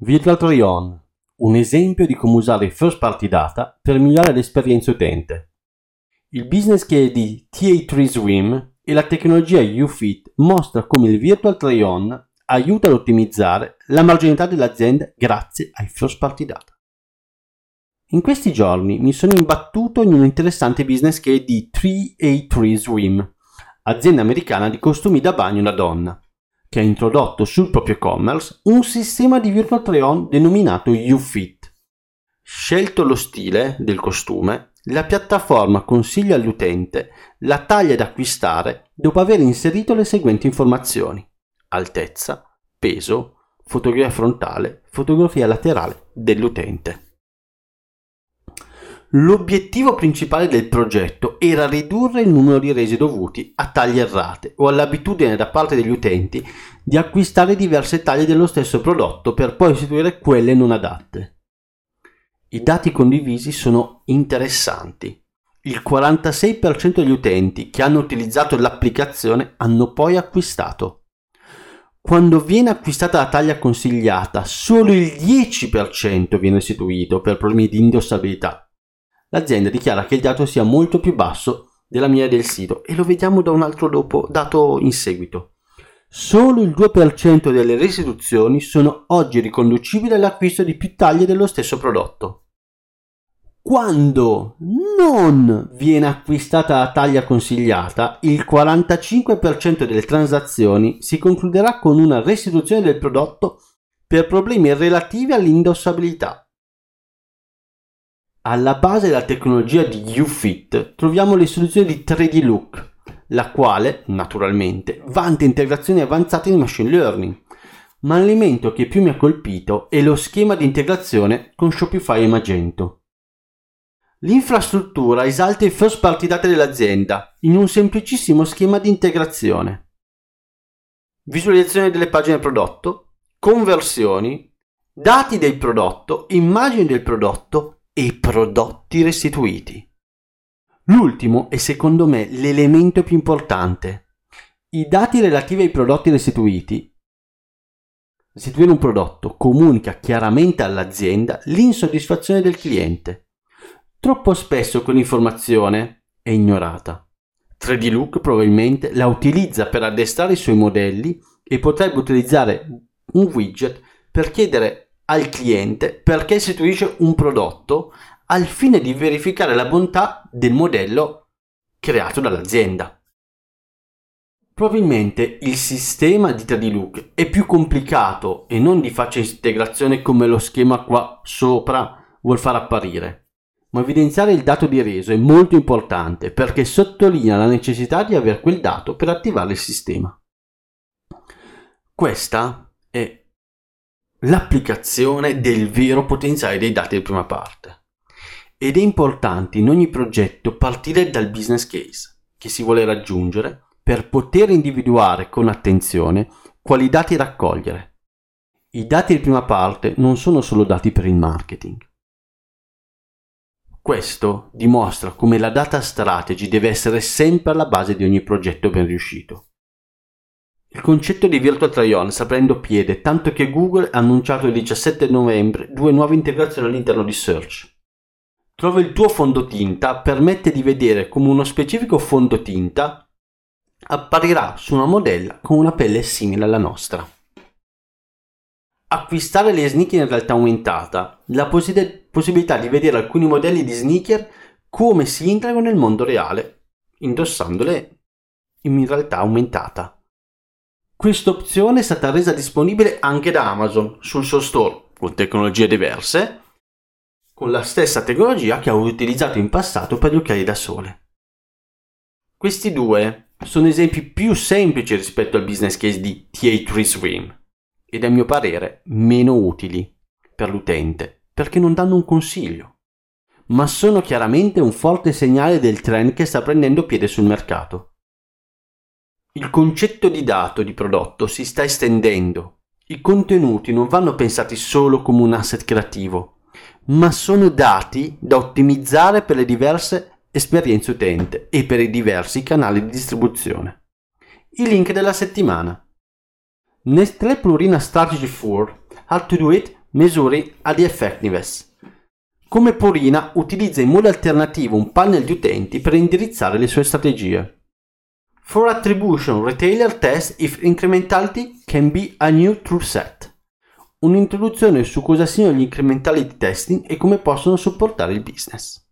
Virtual Try-On, un esempio di come usare i first party data per migliorare l'esperienza utente. Il business case di TA3 Swim e la tecnologia UFIT mostra come il Virtual Try-On aiuta ad ottimizzare la marginalità dell'azienda grazie ai first party data. In questi giorni mi sono imbattuto in un interessante business case di 3A3 Swim, azienda americana di costumi da bagno da donna che ha introdotto sul proprio e-commerce un sistema di virtual try-on denominato UFIT. Scelto lo stile del costume, la piattaforma consiglia all'utente la taglia da acquistare dopo aver inserito le seguenti informazioni: altezza, peso, fotografia frontale, fotografia laterale dell'utente. L'obiettivo principale del progetto era ridurre il numero di resi dovuti a taglie errate o all'abitudine da parte degli utenti di acquistare diverse taglie dello stesso prodotto per poi istituire quelle non adatte. I dati condivisi sono interessanti. Il 46% degli utenti che hanno utilizzato l'applicazione hanno poi acquistato. Quando viene acquistata la taglia consigliata, solo il 10% viene istituito per problemi di indossabilità l'azienda dichiara che il dato sia molto più basso della media del sito e lo vediamo da un altro dopo, dato in seguito. Solo il 2% delle restituzioni sono oggi riconducibili all'acquisto di più taglie dello stesso prodotto. Quando non viene acquistata la taglia consigliata, il 45% delle transazioni si concluderà con una restituzione del prodotto per problemi relativi all'indossabilità. Alla base della tecnologia di UFIT troviamo le soluzioni di 3D Look, la quale, naturalmente, vanta integrazioni avanzate di machine learning. Ma l'elemento che più mi ha colpito è lo schema di integrazione con Shopify e Magento. L'infrastruttura esalta i first party data dell'azienda in un semplicissimo schema di integrazione. Visualizzazione delle pagine prodotto, conversioni, dati del prodotto, immagini del prodotto e prodotti restituiti. L'ultimo è secondo me l'elemento più importante. I dati relativi ai prodotti restituiti. Restituire un prodotto comunica chiaramente all'azienda l'insoddisfazione del cliente. Troppo spesso quell'informazione è ignorata. 3D Look probabilmente la utilizza per addestrare i suoi modelli e potrebbe utilizzare un widget per chiedere al cliente perché istituisce un prodotto al fine di verificare la bontà del modello creato dall'azienda. Probabilmente il sistema di 3D Look è più complicato e non di facile integrazione come lo schema qua sopra vuol far apparire. Ma evidenziare il dato di reso è molto importante perché sottolinea la necessità di avere quel dato per attivare il sistema. Questa è l'applicazione del vero potenziale dei dati di prima parte. Ed è importante in ogni progetto partire dal business case che si vuole raggiungere per poter individuare con attenzione quali dati raccogliere. I dati di prima parte non sono solo dati per il marketing. Questo dimostra come la data strategy deve essere sempre alla base di ogni progetto ben riuscito. Il concetto di Virtual Try-On sta prendendo piede, tanto che Google ha annunciato il 17 novembre due nuove integrazioni all'interno di Search. Trova il tuo fondotinta permette di vedere come uno specifico fondotinta apparirà su una modella con una pelle simile alla nostra. Acquistare le sneaker in realtà aumentata, la poss- possibilità di vedere alcuni modelli di sneaker come si integrano nel mondo reale, indossandole in realtà aumentata. Questa opzione è stata resa disponibile anche da Amazon sul suo store con tecnologie diverse, con la stessa tecnologia che ho utilizzato in passato per gli occhiali da sole. Questi due sono esempi più semplici rispetto al business case di TA3 Swim ed a mio parere meno utili per l'utente perché non danno un consiglio, ma sono chiaramente un forte segnale del trend che sta prendendo piede sul mercato. Il concetto di dato di prodotto si sta estendendo. I contenuti non vanno pensati solo come un asset creativo, ma sono dati da ottimizzare per le diverse esperienze utente e per i diversi canali di distribuzione. Il link della settimana. Nestlé Plurina Strategy for How to do it Misuri ad effectiveness. Come Purina utilizza in modo alternativo un panel di utenti per indirizzare le sue strategie. For attribution retailer test if incrementality can be a new true set. Un'introduzione su cosa siano gli incrementality testing e come possono supportare il business.